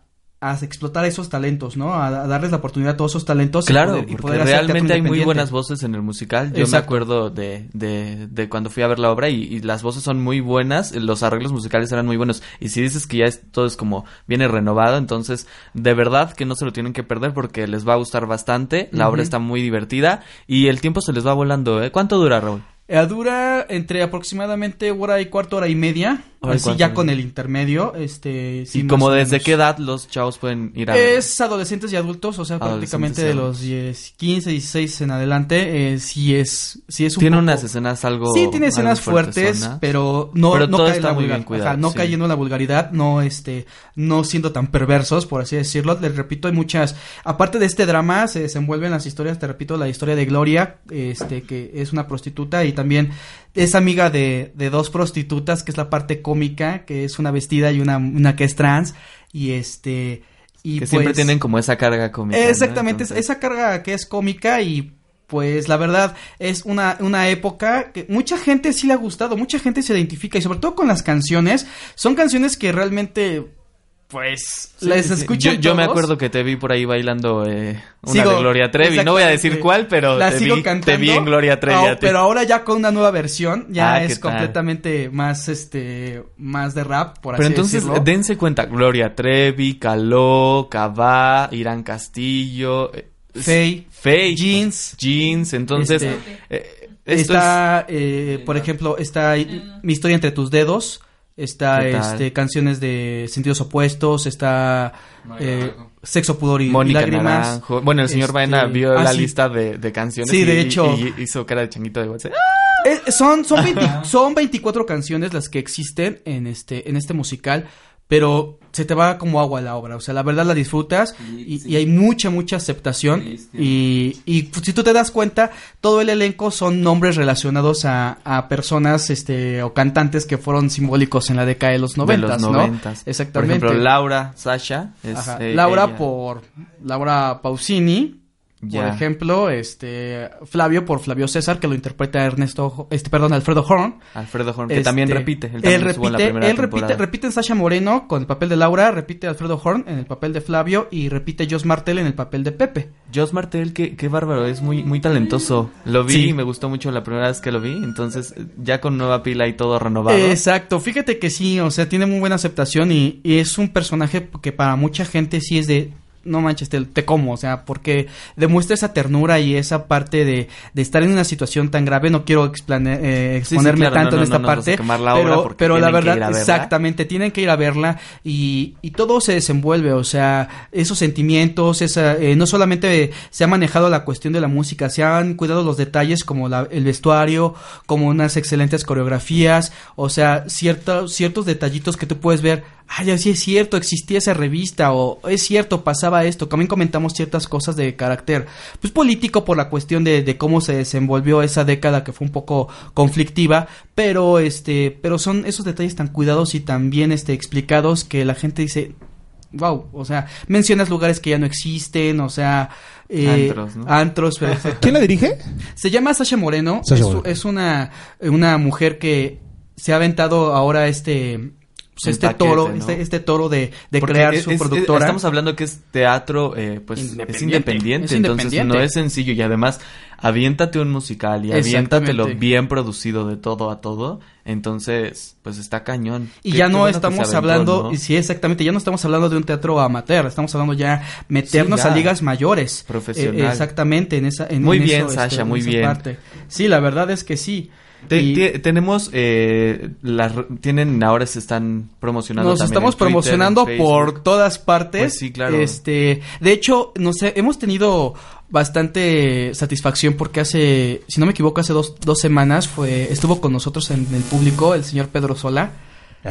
a explotar esos talentos, ¿no? A, a darles la oportunidad a todos esos talentos. y Claro, poder- y porque poder realmente hay muy buenas voces en el musical. Yo me acuerdo de, de, de cuando fui a ver la obra y, y las voces son muy buenas, los arreglos musicales eran muy buenos. Y si dices que ya es, todo es como viene renovado, entonces de verdad que no se lo tienen que perder porque les va a gustar bastante. La obra está muy divertida y el tiempo se les va volando. ¿eh? ¿Cuánto dura, Raúl? Eh, dura entre aproximadamente hora y cuarto, hora y media. Así ¿cuál ya con el intermedio, este... sí, ¿Y como desde qué edad los chavos pueden ir a? Es adolescentes y adultos, o sea, prácticamente de los 10, 15, 16 en adelante, eh, sí es, sí es un Tiene poco- unas escenas algo... Sí, tiene escenas fuertes, fuertezonas. pero no, Pero no cae en la vulgar- cuidado, ajá, no sí. cayendo en la vulgaridad, no este, no siendo tan perversos, por así decirlo. Les repito, hay muchas, aparte de este drama, se desenvuelven las historias, te repito, la historia de Gloria, este, que es una prostituta y también es amiga de, de dos prostitutas, que es la parte cómica, que es una vestida y una, una que es trans, y este, y Que siempre pues- tienen como esa carga cómica. ¿no? Exactamente, Entonces- esa carga que es cómica y pues la verdad es una, una época que mucha gente sí le ha gustado, mucha gente se identifica y sobre todo con las canciones, son canciones que realmente pues Sí, les sí. escuchan Yo, yo me acuerdo que te vi por ahí bailando eh, una Sigo- de Gloria Trevi. No voy a decir cuál, pero La te, sigo vi, cantando. te vi en Gloria Trevi. Ah, a ti. pero ahora ya con una nueva versión, ya Ah, ¿qué es tal? completamente más este más de rap, por Pero así entonces, decirlo. dense cuenta, Gloria Trevi, Caló, Cabá, Irán Castillo, eh, Fey, Fey, Jeans, Jeans, entonces... Este, eh, esto está, eh, por ejemplo, está Mi historia entre tus dedos. Está este canciones de sentidos opuestos, está eh, sexo, pudor y, lágrimas. Naranjo. Bueno, el señor Este, Baena vio ah, la sí. lista de, de canciones Sí, de y- hecho. y hizo cara de changuito de WhatsApp. Eh, son, son, 20 son 24 canciones las que existen en este, en este musical, pero se te va como agua la obra. O sea, la verdad la disfrutas y, y hay mucha, mucha aceptación. Y, y si tú te das cuenta, todo el elenco son nombres relacionados a, a personas este, o cantantes que fueron simbólicos en la década de los de noventas, los ¿no? noventas. Exactamente. Por ejemplo, Laura, Sasha. Es, Ajá. eh, Laura ella. por Laura Pausini. Por ejemplo, este Flavio por Flavio César que lo interpreta Ernesto, este perdón, Alfredo Horn. Alfredo Horn, que Este, también repite. Él, Él, en la repite, primera él repite, temporada. repite en Sasha Moreno con el papel de Laura, repite Alfredo Horn en el papel de Flavio y repite Joss Martel en el papel de Pepe. Joss Martel, qué, qué bárbaro, es muy, muy talentoso. Lo vi Sí. y me gustó mucho la primera vez que lo vi, entonces ya con nueva pila y todo renovado. Exacto, fíjate que sí, o sea, tiene muy buena aceptación y, y es un personaje que para mucha gente sí es de, no manches, te, te como, o sea, porque demuestra esa ternura y esa parte de, de estar en una situación tan grave, no quiero explane- eh, Sí, sí, exponerme claro, tanto no, en esta no, parte, la pero, la verdad, verla. exactamente, tienen que ir a verla y, y todo se desenvuelve, o sea, esos sentimientos, esa, eh, no solamente se ha manejado la cuestión de la música, se han cuidado los detalles como la- el vestuario, como unas excelentes coreografías, o sea, ciertos, ciertos detallitos que tú puedes ver, ay, sí es cierto, existía esa revista, o es cierto, pasaba esto, también comentamos ciertas cosas de carácter, pues político por la cuestión de, de cómo se desenvolvió esa década que fue un poco conflictiva, pero este, pero son esos detalles tan cuidados y tan bien este, explicados que la gente dice, wow, o sea, mencionas lugares que ya no existen, o sea, eh, Antros, ¿no? antros, perfecto. ¿Quién la dirige? Se llama Sasha Moreno. Sasha es, Moreno. es una, una mujer que se ha aventado ahora este, pues, este paquete, toro, ¿no? este, este toro de, de crear es- su es- productora. estamos hablando que es teatro, eh, pues Independiente. es independiente, Es entonces no es sencillo y además aviéntate un musical y aviéntatelo bien producido de todo a todo, entonces pues está cañón. Y ya no estamos aventó, hablando, ¿no? y sí, exactamente, ya no estamos hablando de un teatro amateur, estamos hablando ya meternos Sí, ya. a ligas mayores. Profesional. Eh, exactamente, en esa en Muy en bien, eso, este, Sasha, en muy bien. parte. Sí, la verdad es que sí. Te- Y- tenemos, eh, las, tienen, ahora se están promocionando Nos también estamos en Twitter, promocionando en por todas partes. Pues sí, claro. Este, de hecho, no sé, hemos tenido bastante satisfacción porque hace, si no me equivoco, hace dos, dos semanas fue, estuvo con nosotros en el público el señor Pedro Sola.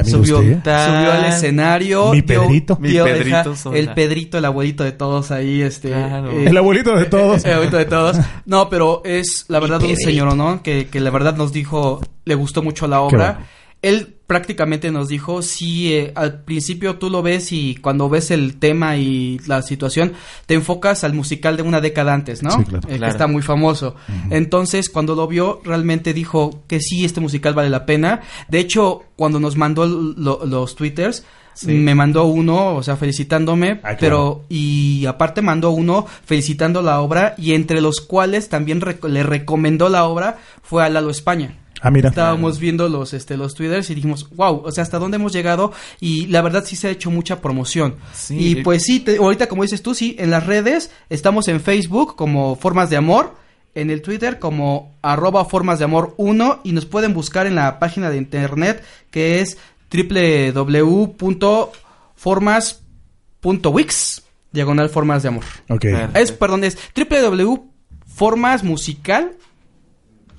Subió, subió al escenario. Mi dio- Pedrito. Mi dio- Pedrito deja- Sola. El Pedrito, el abuelito de todos ahí, este. Claro. El abuelito de todos. El abuelito de todos. No, pero es la verdad un señor, ¿no? Que, que la verdad nos dijo, le gustó mucho la Qué obra. bueno. Él prácticamente nos dijo, sí, eh, al principio tú lo ves y cuando ves el tema y la situación, te enfocas al musical de una década antes, ¿no? Sí, claro. El que Claro. está muy famoso. Entonces, cuando lo vio, realmente dijo que sí, este musical vale la pena. De hecho, cuando nos mandó lo- los twitters, Sí. me mandó uno, o sea, felicitándome, Ah, claro. pero y aparte mandó uno felicitando la obra y entre los cuales también rec- le recomendó la obra fue a Lalo España. Ah, mira. Estábamos viendo los este los twitters y dijimos, wow, o sea, hasta dónde hemos llegado y la verdad sí se ha hecho mucha promoción. Sí. Y pues sí, te- ahorita como dices tú, sí, en las redes estamos en Facebook como Formas de Amor, en el Twitter como arroba Formas de Amor 1 y nos pueden buscar en la página de internet que es www.formas.wix, diagonal formas de amor. Ok. Es, perdón, es www.formasmusical.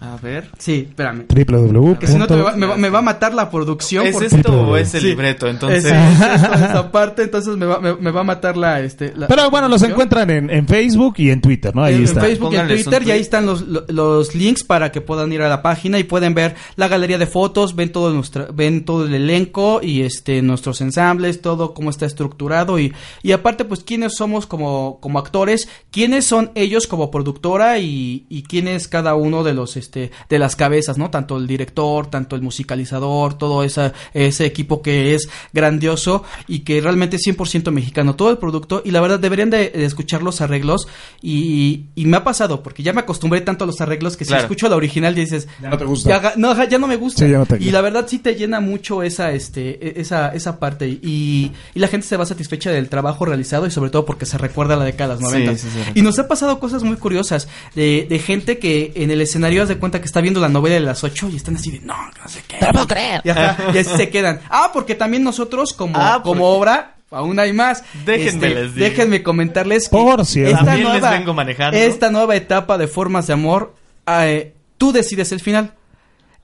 A ver. Sí, espérame. www. Que si no te me va, me va- me va a matar la producción. ¿Es porque- esto o es el Sí. libreto? Entonces. Es- es esta, esta parte, entonces me va, me, me va a matar la, este, la- Pero bueno, los encuentran en, en Facebook y en Twitter, ¿no? Ahí en, en está. Facebook y en Twitter y ahí están los, lo- los links para que puedan ir a la página y pueden ver la galería de fotos, ven todo nuestra, ven todo el elenco y este nuestros ensambles, todo cómo está estructurado y, y aparte pues quiénes somos como, como actores, quiénes son ellos como productora y, y quién es cada uno de los este de las cabezas, ¿no? Tanto el director, tanto el musicalizador, todo esa, ese equipo que es grandioso y que realmente es 100% mexicano, todo el producto. Y la verdad deberían de, de escuchar los arreglos. Y, y me ha pasado porque ya me acostumbré tanto a los arreglos que si Claro. escucho la original dices Ya no te gusta. ya, no, ya no me gusta. Sí, ya no te- y la verdad sí te llena mucho esa este e- esa esa parte. Y, y la gente se va satisfecha del trabajo realizado y sobre todo porque se recuerda la década de los Sí, 90 sí, sí, y nos ha pasado cosas muy curiosas de, de gente que en el escenario de cuenta que está viendo la novela de las 8 y están así de no, no sé qué. puedo creer. Y, ajá, y así se quedan. Ah, porque también nosotros como, Ah, como obra, aún hay más. Déjenme Este, les digo. déjenme comentarles que Por cierto. esta También les nueva, vengo manejando. esta nueva etapa de formas de amor, eh, tú decides el final.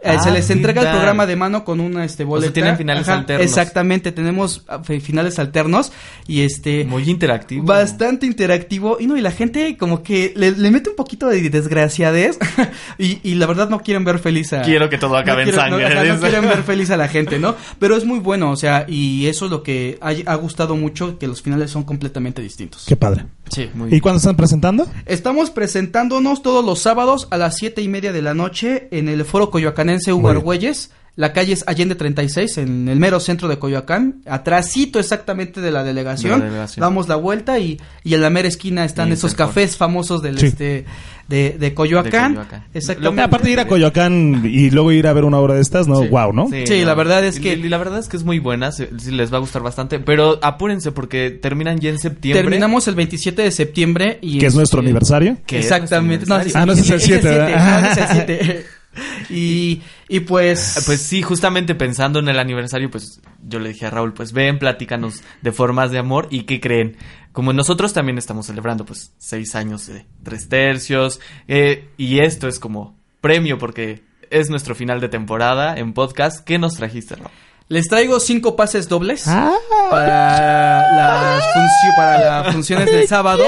Eh, Ah, se les entrega el programa de mano con una este boleta. tienen finales alternos. Exactamente, tenemos ah, fi- finales alternos y este Muy interactivo. bastante interactivo y no y la gente como que le, le mete un poquito de desgraciadez y, y la verdad no quieren ver feliz a Quiero que todo acabe en quiero- sangre. no quieren ver feliz a la gente no pero es muy bueno o sea y eso es lo que ha, ha gustado mucho que los finales son completamente distintos Qué padre. Sí, muy ¿Y cuándo están presentando? Estamos presentándonos todos los sábados a las siete y media de la noche en el Foro Coyoacanense Hugo. Argüelles. La calle es Allende 36, en el mero centro de Coyoacán, atrásito exactamente de la delegación. De la delegación. Damos la vuelta y, y en la mera esquina están Y esos cafés famosos del Sí. este de, de Coyoacán. De Coyoacán. Exactamente. Aparte de ir a Coyoacán y luego ir a ver una obra de estas, no, Sí. wow, ¿no? Sí, la verdad es que- y la verdad es que es muy buena, se- sí les va a gustar bastante, pero apúrense porque terminan ya en septiembre. Terminamos el 27 de septiembre y Que es nuestro este, aniversario. que es Exactamente. nuestro No, sí, Ah, no, es el sí, siete, ¿verdad? ah, ese es el siete. y, y pues... Pues sí, justamente pensando en el aniversario, pues yo le dije a Raúl, pues ven, platícanos de formas de amor y qué creen. Como nosotros también estamos celebrando, pues seis años de tres tercios eh, y esto es como premio porque es nuestro final de temporada en podcast. ¿Qué nos trajiste, Raúl? Les traigo cinco pases dobles Ah. para las funcio- para las funciones del sábado.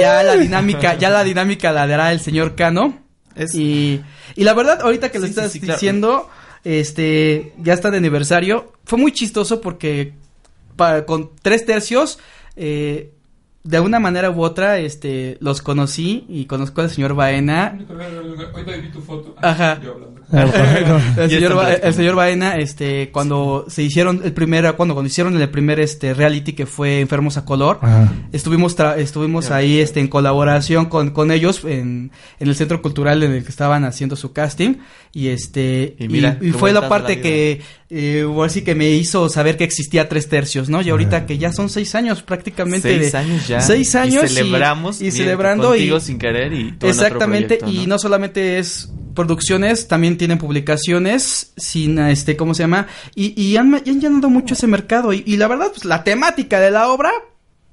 Ya la dinámica, ya la dinámica la dará el señor Cano. Es- Y, y la verdad, ahorita que lo Sí, estás sí, diciendo, este, ya está de aniversario. Fue muy chistoso porque con tres tercios, eh, de una manera u otra, este, los conocí y conozco al señor Baena. Ahorita vi tu foto. Ajá. Yo. el, Ya señor, Ba- el señor Baena, este, cuando se hicieron el primer, cuando, cuando hicieron el primer, este, reality que fue Enfermos a Color, Ajá. estuvimos, tra- estuvimos ahí, este, en colaboración con, con ellos en, en el centro cultural en el que estaban haciendo su casting y este, Y y, mira, y fue la parte la que, eh, ahora sí que me hizo saber que existía tres tercios, ¿no? Y ahorita que ya son seis años prácticamente Seis de- años ya. seis años Y celebramos. y, bien, celebrando contigo y sin querer y todo Exactamente, proyecto, y no solamente es producciones, también tienen publicaciones, sin este, ¿cómo se llama? Y, y han, y han llenado mucho ese mercado. Y, y la verdad, pues la temática de la obra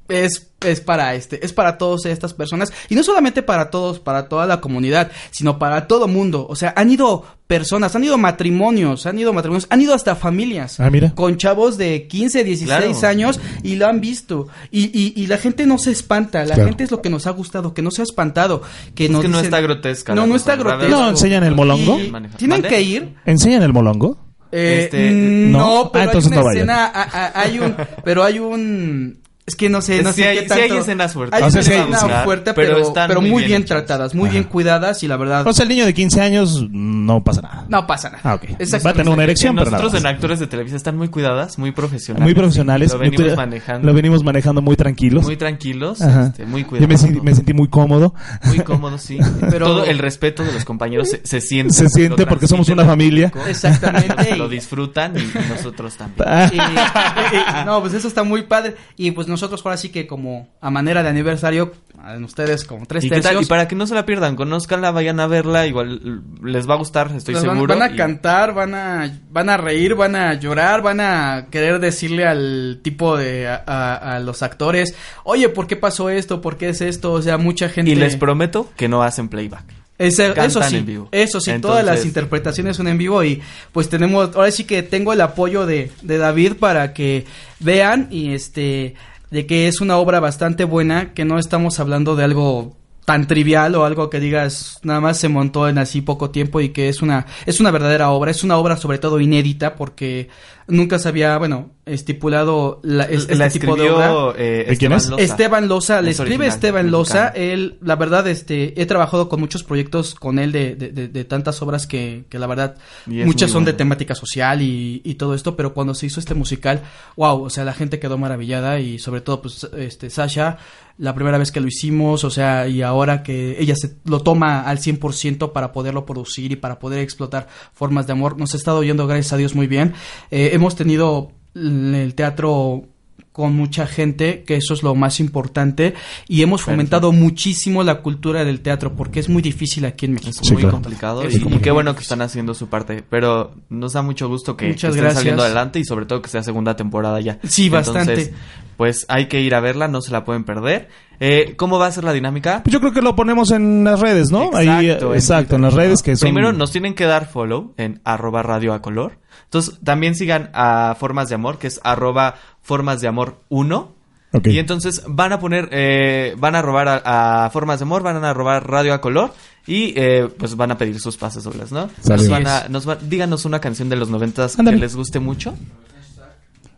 es, es para este, es para todas estas personas. Y no solamente para todos, para toda la comunidad, sino para todo mundo. O sea, han ido personas, han ido matrimonios, han ido matrimonios, han ido hasta familias. Ah, mira. Con chavos de 15, 16 Claro. años y lo han visto. Y, y, y la gente no se espanta, la Claro. gente es lo que nos ha gustado, que no se ha espantado. Que Es nos que no dicen- está grotesca. No, no está grotesco. ¿No enseñan el molongo? Y tienen ¿Mande? que ir. ¿Enseñan el molongo? Eh, Este, mm, no. no, pero Ah, entonces hay una no escena, a- a- hay un, pero hay un, es que no sé, no Sí sé hay- qué sí tanto. hay escenas fuertes. Hay O sea, una sí hay- escena buscar, fuerte, pero pero, están pero muy muy bien tratadas, muy bien cuidadas y la verdad O sea, el niño de 15 años no pasa nada. no pasa nada. Ah, ok. Va a tener una erección, pero nada Nosotros en actores de televisión están muy cuidadas, muy profesionales. Muy profesionales. Lo venimos Muy- manejando. Lo venimos manejando muy tranquilos. Muy tranquilos, este, muy Yo cuidados. me, sen- me sentí muy cómodo. Muy cómodo, sí. Pero- Todo el respeto de los compañeros se, se siente. Se siente porque somos una familia. público. Exactamente. Lo disfrutan y nosotros también. No, pues eso está muy padre. Y pues nosotros ahora sí que como a manera de aniversario, en ustedes como tres ¿Y, qué tal? tercios. y para que no se la pierdan, conózcanla, vayan a verla, igual les va a gustar, estoy van, seguro. van a y- cantar, van a, van a reír, van a llorar, van a querer decirle al tipo de, a, a- a los actores, oye, ¿por qué pasó esto? ¿Por qué es esto? O sea, mucha gente... y les prometo que no hacen playback. Ese- eso sí, en vivo. eso sí, Entonces- todas las interpretaciones son en vivo y pues tenemos, ahora sí que tengo el apoyo de, de David para que vean y este, de que es una obra bastante buena, que no estamos hablando de algo tan trivial o algo que digas nada más se montó en así poco tiempo y que es una es una verdadera obra es una obra sobre todo inédita porque nunca se bueno estipulado la, es- la este tipo de escribió obra eh, ¿De quién Esteban es? Loza. Esteban Loza, le Es escribe original, Esteban Loza, él, la verdad, este, he trabajado con muchos proyectos con él de, de, de- de tantas obras que, que la verdad, muchas son de temática social y, y todo esto, pero cuando se hizo este musical, wow, o sea, la gente quedó maravillada y sobre todo, pues, este, Sasha, la primera vez que lo hicimos, o sea, y ahora que ella se lo toma al 100% para poderlo producir y para poder explotar formas de amor, nos ha estado yendo, gracias a Dios, muy bien. Eh, hemos tenido el teatro con mucha gente, que eso es lo más importante, y hemos fomentado muchísimo la cultura del teatro, porque es muy difícil aquí en México. Es Sí, muy claro. complicado Es y, complicado. qué bueno que están haciendo su parte, pero nos da mucho gusto que, Muchas estén gracias. saliendo adelante y sobre todo que sea segunda temporada ya. Sí, bastante. Pues hay que ir a verla, no se la pueden perder. Eh, ¿Cómo va a ser la dinámica? Pues yo creo que lo ponemos en las redes, ¿no? Ahí, Exacto, en exacto, en las redes que son... Primero nos tienen que dar follow en arroba radio a color. Entonces también sigan a Formas de Amor, que es arroba Formas de Amor 1. Ok. Y entonces van a poner, eh, van a robar a, a Formas de Amor, van a robar Radio a Color y eh, pues van a pedir sus pases dobles, ¿no? Nos van a- nos va- díganos una canción de los noventas que les guste mucho.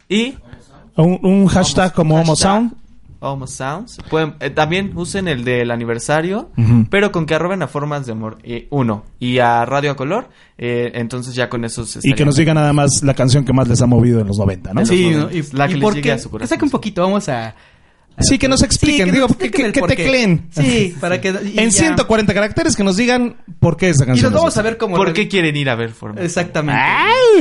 Y Un, un hashtag como Homo hashtag Sound. Homo Sounds. Pueden, eh, también usen el del aniversario, pero con que arroben a Formas de Amor eh, uno y a Radio a Color, eh, entonces ya con eso se Y que nos diga nada más la canción que más les ha movido en los 90, ¿no? Sí, los ¿no? y, La que y les por llegue qué- a su corazón. que saque un poquito, vamos a... Sí, que nos expliquen, Sí, digo, nos que, expliquen que, que tecleen. Sí, para que... y En ya. 140 caracteres que nos digan por qué esa Y canción. nos vamos a ver cómo... ¿Por qué quieren ir a ver Formas? Exactamente.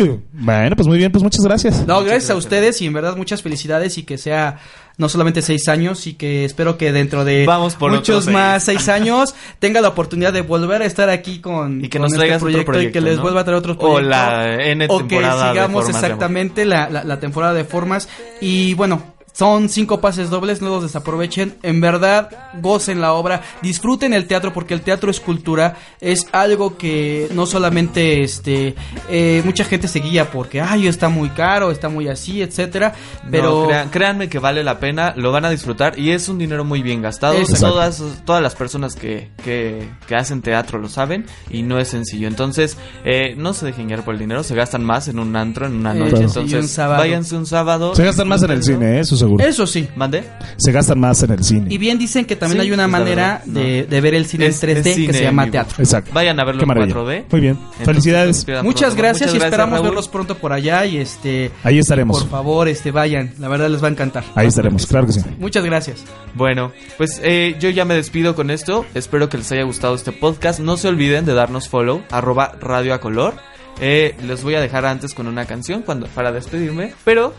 gusta. Bueno, pues muy bien, pues muchas gracias. No, gracias a ustedes y en verdad muchas felicidades y que sea no solamente seis años y que espero que dentro de Vamos por muchos otros seis. más seis años tenga la oportunidad de volver a estar aquí con, Y que con nos este traigas otro proyecto, y que proyecto, les ¿no? vuelva a traer otro O proyecto la N o que temporada de sigamos Formas de Amor. exactamente la, la, la temporada de formas y bueno son cinco pases dobles, no los desaprovechen. En verdad, gocen la obra, disfruten el teatro porque el teatro es cultura, es algo que no solamente este eh, mucha gente se guía porque ay está muy caro, está muy así, etcétera, pero No, crean- créanme que vale la pena, lo van a disfrutar y es un dinero muy bien gastado. Exacto. Todas, todas las personas que, que, que hacen teatro lo saben y no es sencillo. Entonces, eh, no se dejen guiar por el dinero, se gastan más en un antro, en una noche. Entonces, un sábado. váyanse un sábado. Se gastan más en el cine, ¿eh? eso seguro. eso sí. ¿Mande? Se gastan más en el cine. Y bien dicen que también Sí, hay una es la manera verdad, de, de ver el cine Es- en 3D es que cine se llama vivo. teatro. Exacto. Vayan a verlo Qué en maravilla. 4D. Muy bien. Entonces, Felicidades. no se pierdan Muchas gracias y esperamos Raúl. verlos pronto por allá y este Ahí estaremos. por favor, este vayan, la verdad les va a encantar. Ahí estaremos, claro que sí. Muchas gracias. Bueno, pues eh, yo ya me despido con esto. Espero que les haya gustado este podcast. No se olviden de darnos follow, arroba radio a color. Eh, les voy a dejar antes con una canción cuando, para despedirme. Pero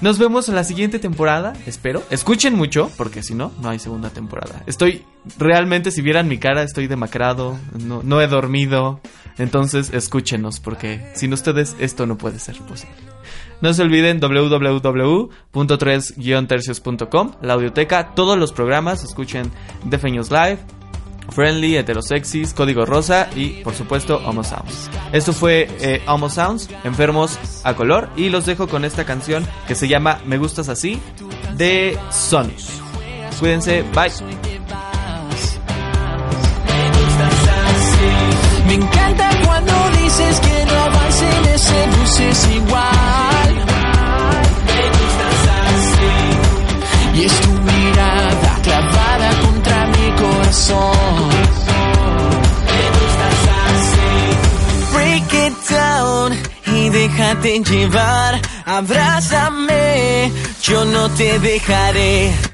nos vemos en la siguiente temporada, espero. Escuchen mucho, porque si no, no hay segunda temporada. Estoy, realmente, si vieran mi cara, estoy demacrado, no, no he dormido. Entonces, escúchenos, porque sin ustedes esto no puede ser posible. No se olviden www.3-tercios.com, la audioteca, todos los programas, escuchen Defeños Live, Friendly, Heterosexis, Código Rosa y por supuesto Homo Sounds. Esto fue eh, Homo Sounds, Enfermos a Color y los dejo con esta canción que se llama Me Gustas Así de Sonus. Cuídense, bye. Me encanta cuando dices que no avance en ese bus es igual. Me gustas así. Y es tu corazón. Me gustas así. Break it down y déjate llevar. Abrázame, yo no te dejaré.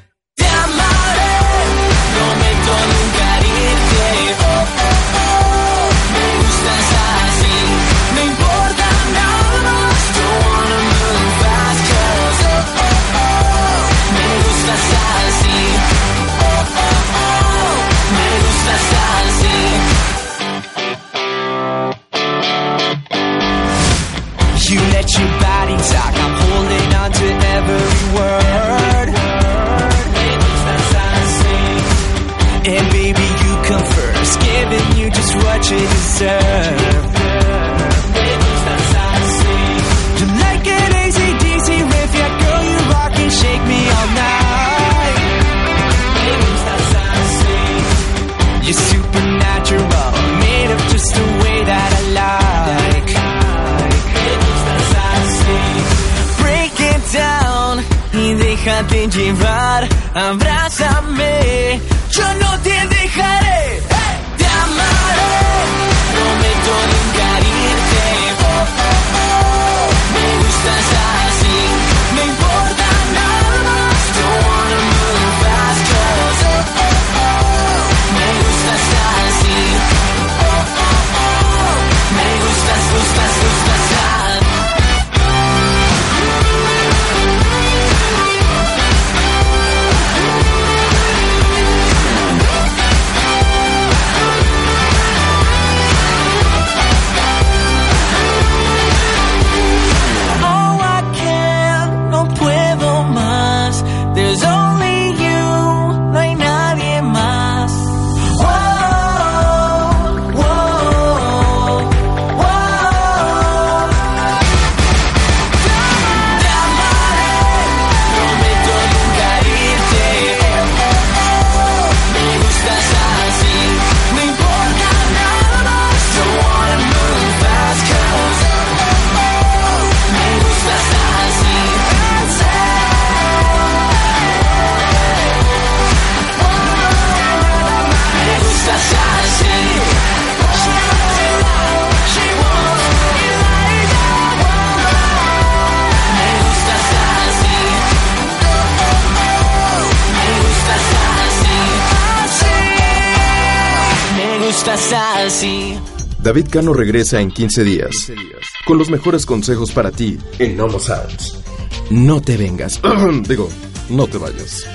Deserve. Like an riff, yeah, girl, you rock and shake me all night. You're supernatural, made of just the way that I like. Down y déjate llevar, abrázame, yo no te David Cano regresa en 15 días con los mejores consejos para ti en Homo Sounds. No te vengas. Digo, no te vayas.